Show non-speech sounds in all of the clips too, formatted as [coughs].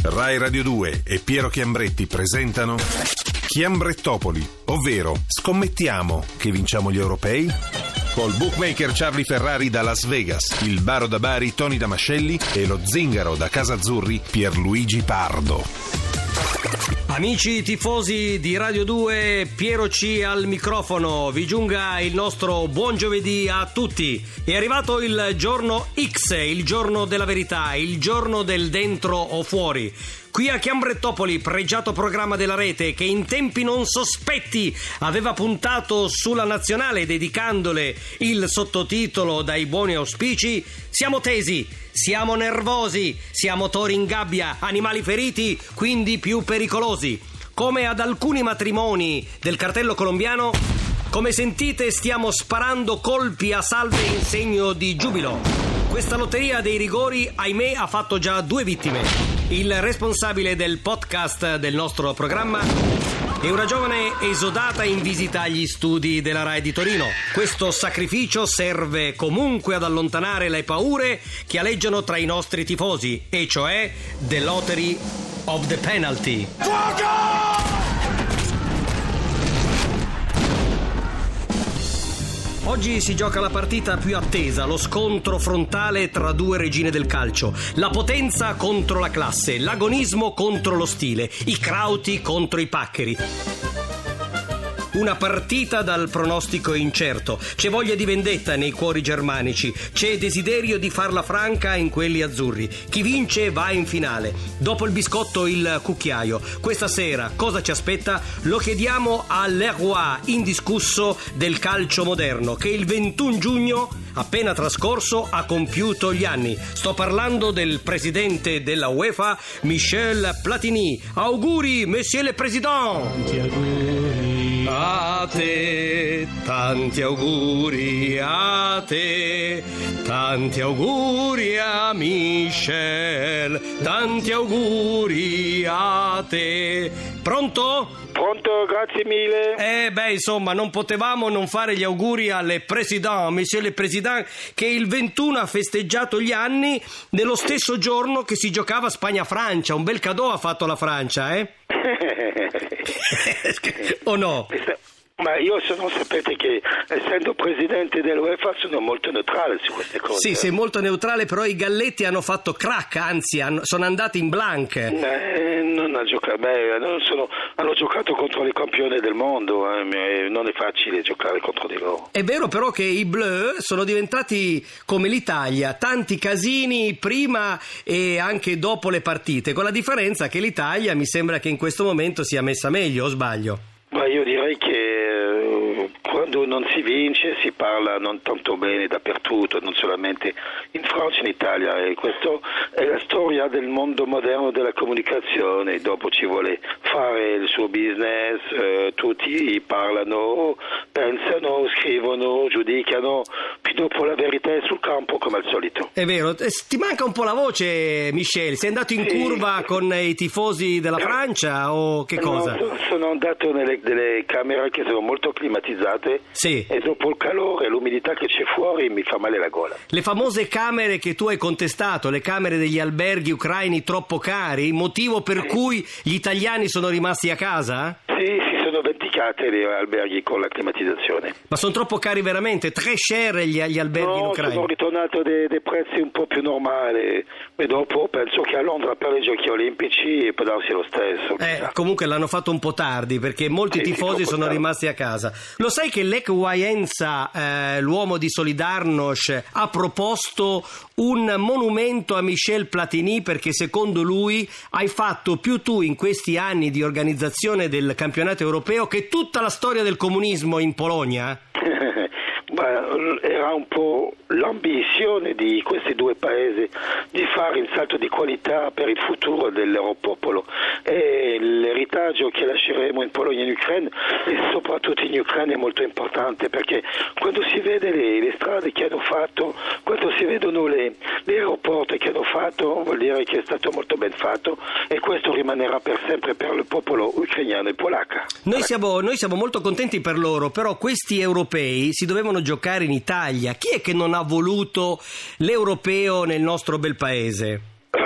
Rai Radio 2 e Piero Chiambretti presentano Chiambrettopoli, ovvero scommettiamo che vinciamo gli europei? Col bookmaker Charlie Ferrari da Las Vegas, il baro da Bari Tony Damascelli e lo zingaro da Casa Azzurri Pierluigi Pardo. Amici tifosi di Radio 2, Piero C al microfono, vi giunga il nostro buon giovedì a tutti. È arrivato il giorno X, il giorno della verità, il giorno del dentro o fuori. Qui a Chiambrettopoli, pregiato programma della rete che in tempi non sospetti aveva puntato sulla nazionale dedicandole il sottotitolo dai buoni auspici, siamo tesi, siamo nervosi, siamo tori in gabbia, animali feriti, quindi più pericolosi. Come ad alcuni matrimoni del cartello colombiano, come sentite stiamo sparando colpi a salve in segno di giubilo. Questa lotteria dei rigori, ahimè, ha fatto già due vittime. Il responsabile del podcast del nostro programma è una giovane esodata in visita agli studi della RAI di Torino. Questo sacrificio serve comunque ad allontanare le paure che aleggiano tra i nostri tifosi, e cioè The Lottery of the Penalty. Fuoco! Oggi si gioca la partita più attesa, lo scontro frontale tra due regine del calcio. La potenza contro la classe, l'agonismo contro lo stile, i crauti contro i paccheri. Una partita dal pronostico incerto. C'è voglia di vendetta nei cuori germanici. C'è desiderio di farla franca in quelli azzurri. Chi vince va in finale. Dopo il biscotto il cucchiaio. Questa sera cosa ci aspetta? Lo chiediamo all'Eroi indiscusso del calcio moderno che il 21 giugno appena trascorso ha compiuto gli anni. Sto parlando del presidente della UEFA, Michel Platini. Auguri, monsieur le président! A te, tanti auguri a te, tanti auguri a Michel, tanti auguri a te. Pronto? Pronto, grazie mille. Eh beh, insomma, non potevamo non fare gli auguri alle President, Monsieur le Président, che il 21 ha festeggiato gli anni nello stesso giorno che si giocava Spagna-Francia. Un bel cadeau ha fatto la Francia, eh? [laughs] o no? Ma io sono, sapete che essendo presidente dell'UEFA sono molto neutrale su queste cose. Sì, sei molto neutrale, però i Galletti hanno fatto crack, anzi hanno, sono andati in blank. Eh, non ha giocato, beh, non sono, hanno giocato contro i campioni del mondo, eh, non è facile giocare contro di loro. È vero però che i Bleu sono diventati come l'Italia, tanti casini prima e anche dopo le partite, con la differenza che l'Italia mi sembra che in questo momento sia messa meglio, o sbaglio? Ma io direi che non si vince si parla non tanto bene dappertutto, non solamente in Francia in Italia. E questa è la storia del mondo moderno della comunicazione. Dopo ci vuole fare il suo business, eh, tutti parlano, pensano, scrivono, giudicano, dopo la verità è sul campo come al solito. È vero, eh, ti manca un po' la voce, Michel. Sei andato in Sì. curva con i tifosi della Francia o che cosa? No, sono andato nelle delle camere che sono molto climatizzate Sì. e dopo il calore e l'umidità che c'è fuori mi fa male la gola. Le famose camere che tu hai contestato, le camere degli alberghi ucraini troppo cari, motivo per cui gli italiani sono rimasti a casa? Sì, si sono vendicate le alberghi con la climatizzazione. Ma sono troppo cari veramente? Tre share gli, gli alberghi in No, Ucraina? sono ritornato dei, dei prezzi un po' più normali e dopo penso che a Londra per i giochi olimpici può darsi lo stesso. Eh, comunque l'hanno fatto un po' tardi perché molti Sì, tifosi sono tardi. rimasti a casa. Lo sai che Lech eh, l'uomo di Solidarnosc, ha proposto un monumento a Michel Platini perché secondo lui hai fatto più tu in questi anni di organizzazione del campionato europeo che tutta la storia del comunismo in Polonia? [laughs] Beh, era un po' l'ambizione di questi due paesi di fare il salto di qualità per il futuro del loro popolo e l'eritaggio che lasceremo in Polonia e in Ucraina e soprattutto in Ucraina è molto importante perché quando si vede le, le strade che hanno fatto, quando si vedono le, gli aeroporti che hanno fatto, vuol dire che è stato molto ben fatto e questo rimanerà per sempre per il popolo ucrainiano e polacco. Noi siamo, noi siamo molto contenti per loro, però questi europei si dovevano giocare in Italia. Chi è che non ha voluto l'europeo nel nostro bel paese? [coughs]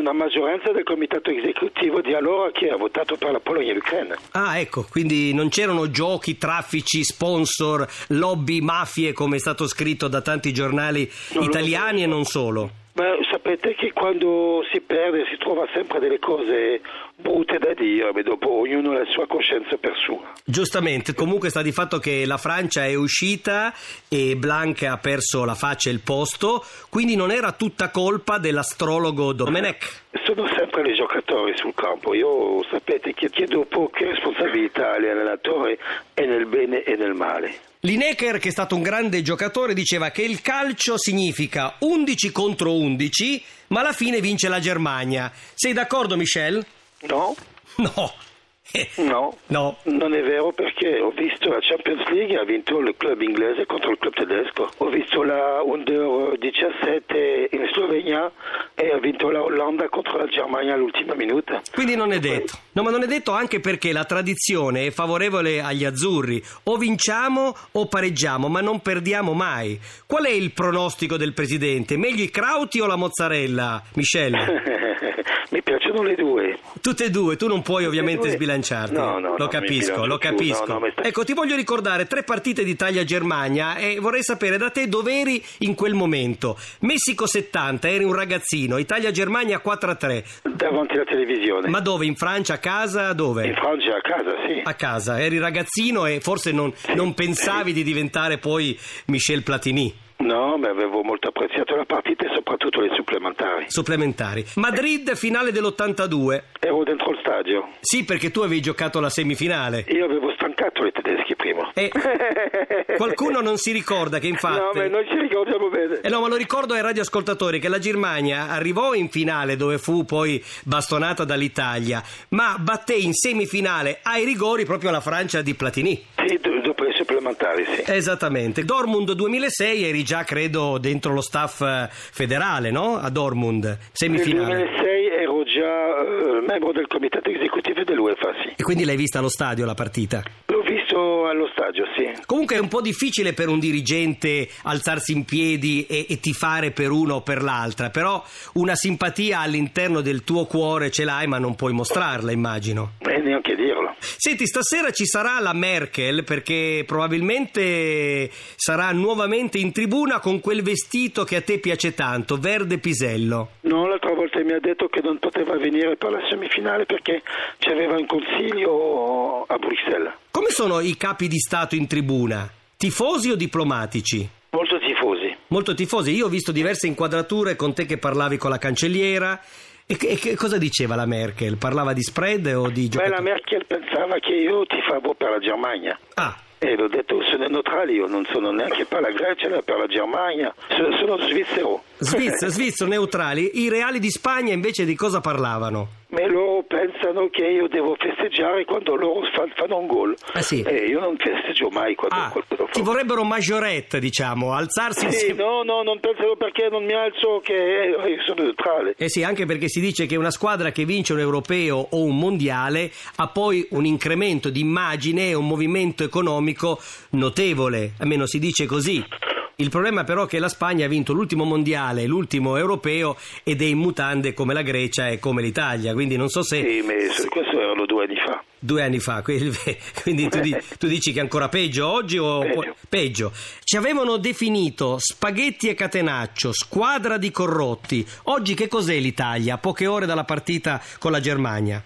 Una maggioranza del comitato esecutivo di allora che ha votato per la Polonia e l'Ucraina. Ah, ecco, quindi non c'erano giochi, traffici, sponsor, lobby, mafie, come è stato scritto da tanti giornali Non italiani e non solo. Ma sapete che quando si perde si trova sempre delle cose brutte da dire, ma dopo ognuno ha la sua coscienza per sua. Giustamente, comunque sta di fatto che la Francia è uscita e Blanca ha perso la faccia e il posto, quindi non era tutta colpa dell'astrologo Domenech. Sono sempre i giocatori sul campo. Io sapete che chiedo poche responsabilità all'allenatore e nel bene e nel male. Lineker, che è stato un grande giocatore, diceva che il calcio significa 11 contro 11, ma alla fine vince la Germania. Sei d'accordo, Michel? No? No. [laughs] No. No. Non è vero perché ho visto la Champions League, ha vinto il club inglese contro il club tedesco. Ho visto la Under 17 in Slovenia e ha vinto la Olanda contro la Germania all'ultima minuta. Quindi non è detto. No, ma non è detto anche perché la tradizione è favorevole agli azzurri. O vinciamo o pareggiamo, ma non perdiamo mai. Qual è il pronostico del presidente? Meglio i crauti o la mozzarella, Michel? [laughs] Mi piacciono le due. Tutte e due, tu non puoi ovviamente due? Sbilanciarti. No, no, lo capisco, lo più. capisco. Sta- Ecco, ti voglio ricordare tre partite d'Italia-Germania e vorrei sapere da te dove eri in quel momento. Messico 70, eri un ragazzino, Italia-Germania 4-3. Davanti alla televisione. Ma dove? In Francia, a casa? Dove? In Francia a casa, sì. A casa, eri ragazzino e forse non, non pensavi di diventare poi Michel Platini. No, ma avevo molto apprezzato la partita e soprattutto le supplementari. Supplementari. Madrid, finale dell'82. Ero dentro il stadio. Sì, perché tu avevi giocato la semifinale. Io avevo stancato i tedeschi prima. E [laughs] qualcuno non si ricorda che infatti... No, ma noi ci ricordiamo bene. Eh no, ma lo ricordo ai radioascoltatori che la Germania arrivò in finale dove fu poi bastonata dall'Italia, ma batté in semifinale ai rigori proprio la Francia di Platini. Sì, do- le supplementari, sì. Esattamente. Dortmund 2006 eri già, credo, dentro lo staff eh, federale, no? A Dortmund, Nel semifinale. 2006 ero già eh, membro del comitato esecutivo dell'UEFA, sì. E quindi l'hai vista allo stadio la partita? L'ho allo stadio, sì. Comunque è un po' difficile per un dirigente alzarsi in piedi e, e tifare per uno o per l'altra, però una simpatia all'interno del tuo cuore ce l'hai ma non puoi mostrarla, immagino. E neanche dirlo. Senti, stasera ci sarà la Merkel perché probabilmente sarà nuovamente in tribuna con quel vestito che a te piace tanto, verde pisello. No, l'altra volta mi ha detto che non poteva venire per la semifinale perché c'aveva un consiglio a Bruxelles. Come sono i capi di Stato in tribuna? Tifosi o diplomatici? Molto tifosi. Molto tifosi. Io ho visto diverse inquadrature con te che parlavi con la cancelliera. E che, e che cosa diceva la Merkel? Parlava di spread o di Beh, giocatori? la Merkel pensava che io tifavo per la Germania. Ah, E l'ho detto, sono neutrale, io non sono neanche per la Grecia né per la Germania, sono, sono svizzero. Svizzero, [laughs] svizzero neutrali. I reali di Spagna invece di cosa parlavano? Ma loro pensano che io devo festeggiare quando loro fa- fanno un gol. Ah, sì. E io non festeggio mai quando Ah, qualcuno fa ti vorrebbero maggiorette, diciamo, alzarsi Sì, insieme. no, no, non pensano perché non mi alzo che eh, io sono neutrale. Eh sì, anche perché si dice che una squadra che vince un europeo o un mondiale ha poi un incremento di immagine e un movimento economico notevole, almeno si dice così. Il problema però è che la Spagna ha vinto l'ultimo mondiale l'ultimo europeo ed è in mutande come la Grecia e come l'Italia, quindi non so se Sì, ma se- questo erano due anni fa. due anni fa, [laughs] quindi tu, di- tu dici che è ancora peggio oggi o Peggio. peggio? Ci avevano definito spaghetti e catenaccio, squadra di corrotti. Oggi che cos'è l'Italia? A poche ore dalla partita con la Germania.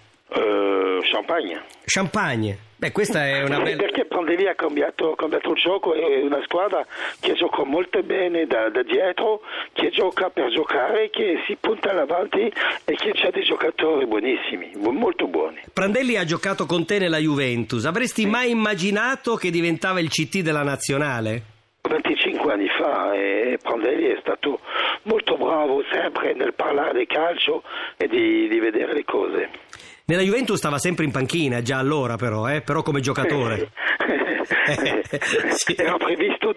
Champagne. Champagne. Beh, questa è una Sì, bella... Perché Prandelli ha cambiato, ha cambiato il gioco, è una squadra che gioca molto bene da, da dietro, che gioca per giocare, che si punta avanti e che ha dei giocatori buonissimi, bu- molto buoni. Prandelli ha giocato con te nella Juventus. Avresti mai immaginato che diventava il CT della nazionale? 25 anni fa e Prandelli è stato molto bravo sempre nel parlare di calcio e di, di vedere le cose. Nella Juventus stava sempre in panchina, già allora però, eh? però come giocatore. [laughs] Sì. Era previsto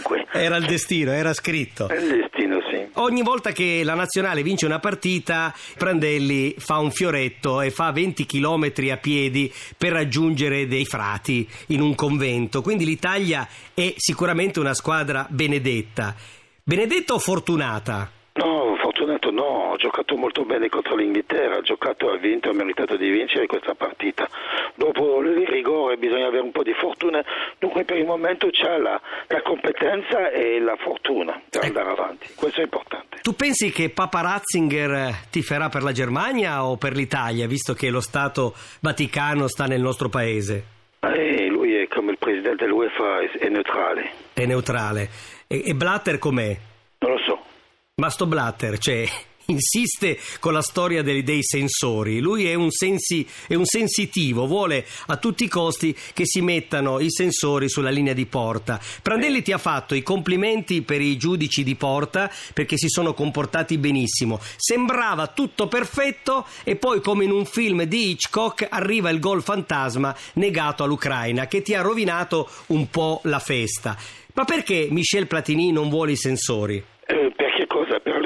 dunque. Era il destino, era scritto. È il destino, sì. Ogni volta che la nazionale vince una partita, Prandelli fa un fioretto e fa 20 km a piedi per raggiungere dei frati in un convento. Quindi l'Italia è sicuramente una squadra benedetta. Benedetta o fortunata? No, fortunato no, ho giocato molto bene contro l'Inghilterra, ha giocato, ha vinto, ha meritato di vincere questa partita. Dopo il rigore bisogna avere un po' di fortuna, dunque per il momento c'ha la, la competenza e la fortuna per andare avanti, questo è importante. Tu pensi che Papa Ratzinger tiferà per la Germania o per l'Italia, visto che lo Stato Vaticano sta nel nostro paese? Eh, lui è come il presidente dell'UEFA, è, è neutrale. È neutrale. E, e Blatter com'è? Non lo so. Ma sto Blatter, cioè, insiste con la storia dei, dei sensori. Lui è un, sensi, è un, sensitivo, vuole a tutti i costi che si mettano i sensori sulla linea di porta. Prandelli ti ha fatto i complimenti per i giudici di porta perché si sono comportati benissimo. Sembrava tutto perfetto e poi, come in un film di Hitchcock, arriva il gol fantasma negato all'Ucraina che ti ha rovinato un po' la festa. Ma perché Michel Platini non vuole i sensori?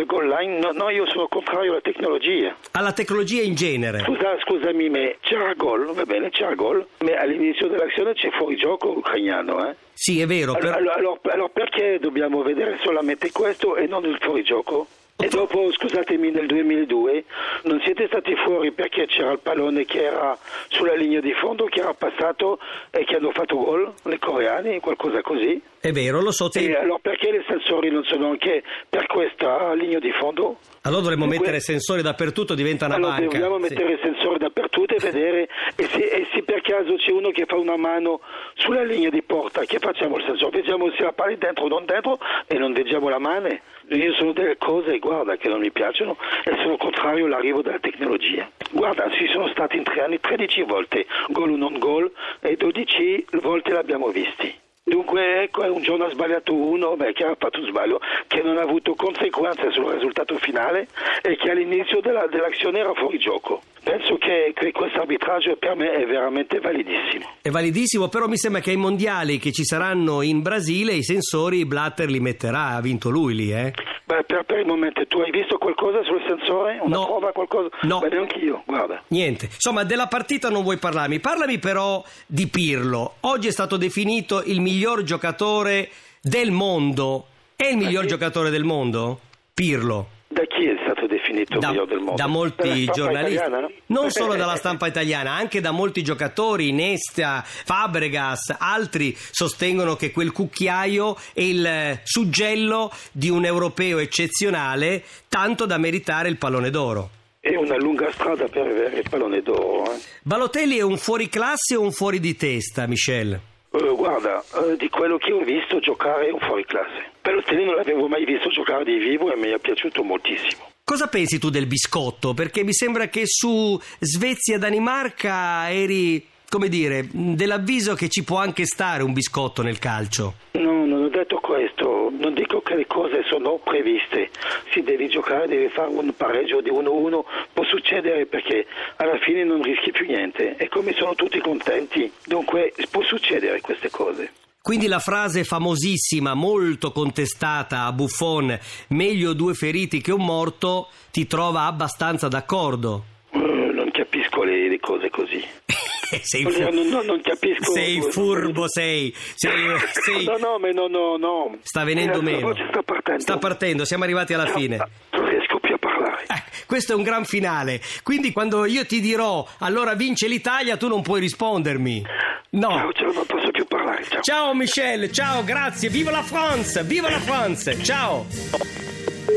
Le goal line? No, no, io sono contrario alla tecnologia. Alla tecnologia in genere. Scusa, scusami, ma c'era gol, va bene, c'era gol, ma all'inizio dell'azione c'è fuori gioco ucrainiano, eh? Sì, è vero. Allora, allora, allora perché dobbiamo vedere solamente questo e non il fuorigioco? E dopo, scusatemi, nel 2002 non siete stati fuori perché c'era il pallone che era sulla linea di fondo, che era passato e che hanno fatto gol, le coreani, qualcosa così? È vero, lo so. Ti... E allora perché i sensori non sono anche per questa linea di fondo? Allora dovremmo mettere sensori dappertutto, diventa una allora banca. Dobbiamo sì. mettere sensori dappertutto e [laughs] vedere e se, e se, per caso c'è uno che fa una mano sulla linea di porta, che facciamo il sensore? Vediamo se la palla è dentro o non dentro e non vediamo la mano. Io sono delle cose, guarda, che non mi piacciono e sono contrario all'arrivo della tecnologia. Guarda, ci sono stati in tre anni 13 volte gol o non gol e 12 volte l'abbiamo visti. Dunque, ecco, un giorno ha sbagliato uno, beh, che ha fatto un sbaglio che non ha avuto conseguenze sul risultato finale e che all'inizio della, dell'azione era fuori gioco. Penso che, che questo arbitraggio per me è veramente validissimo. È validissimo, però mi sembra che ai mondiali che ci saranno in Brasile i sensori Blatter li metterà, ha vinto lui lì, eh? Beh, per, per il momento tu hai visto qualcosa sul sensore? Una no. prova, qualcosa? No. Beh, neanche io, guarda. Niente. Insomma, della partita non vuoi parlarmi. Parlami però di Pirlo. Oggi è stato definito il miglior giocatore del mondo. È il miglior giocatore del mondo? Pirlo. Da chi è stato definito da, il miglior del mondo? Da molti giornalisti. Italiana, no? Non solo dalla [laughs] stampa italiana, anche da molti giocatori, Nesta, Fabregas, altri sostengono che quel cucchiaio è il suggello di un europeo eccezionale, tanto da meritare il pallone d'oro. È una lunga strada per avere il pallone d'oro. Eh? Balotelli è un fuori classe o un fuori di testa, Michel? Uh, guarda, uh, di quello che ho visto giocare è un fuori classe. Balotelli non l'avevo mai visto giocare di vivo e mi è piaciuto moltissimo. Cosa pensi tu del biscotto? Perché mi sembra che su Svezia-Danimarca eri, come dire, dell'avviso che ci può anche stare un biscotto nel calcio. No, non ho detto questo, non dico che le cose sono previste, si deve giocare, deve fare un pareggio di 1-1, può succedere perché alla fine non rischi più niente e come sono tutti contenti, dunque può succedere queste cose. Quindi la frase famosissima, molto contestata a Buffon, meglio due feriti che un morto, ti trova abbastanza d'accordo? Uh, non capisco le, le cose così. [laughs] sei, fu- non, non, non, capisco. sei furbo, sei. sei, [laughs] sei... No, no, no, no, no. Sta venendo meno. sta partendo. Sta partendo, siamo arrivati alla fine. Non riesco più a parlare. Eh, questo è un gran finale. Quindi quando io ti dirò allora vince l'Italia, tu non puoi rispondermi. No. Ciao, ciao, non posso più Ciao. Ciao Michel, ciao, grazie. Viva la France, viva la France. Ciao.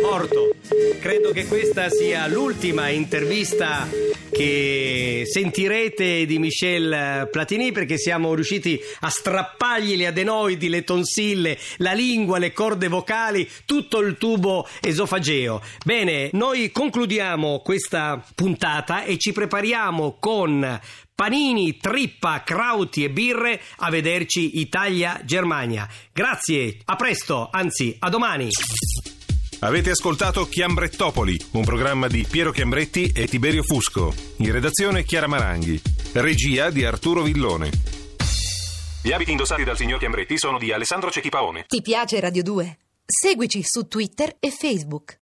Morto. Credo che questa sia l'ultima intervista che sentirete di Michel Platini perché siamo riusciti a strappargli le adenoidi, le tonsille, la lingua, le corde vocali, tutto il tubo esofageo. Bene, noi concludiamo questa puntata e ci prepariamo con panini, trippa, crauti e birre a vederci Italia-Germania. Grazie, a presto, anzi a domani. Avete ascoltato Chiambrettopoli, un programma di Piero Chiambretti e Tiberio Fusco. In redazione Chiara Maranghi. Regia di Arturo Villone. Gli abiti indossati dal signor Chiambretti sono di Alessandro Cecchipaone. Ti piace Radio 2? Seguici su Twitter e Facebook.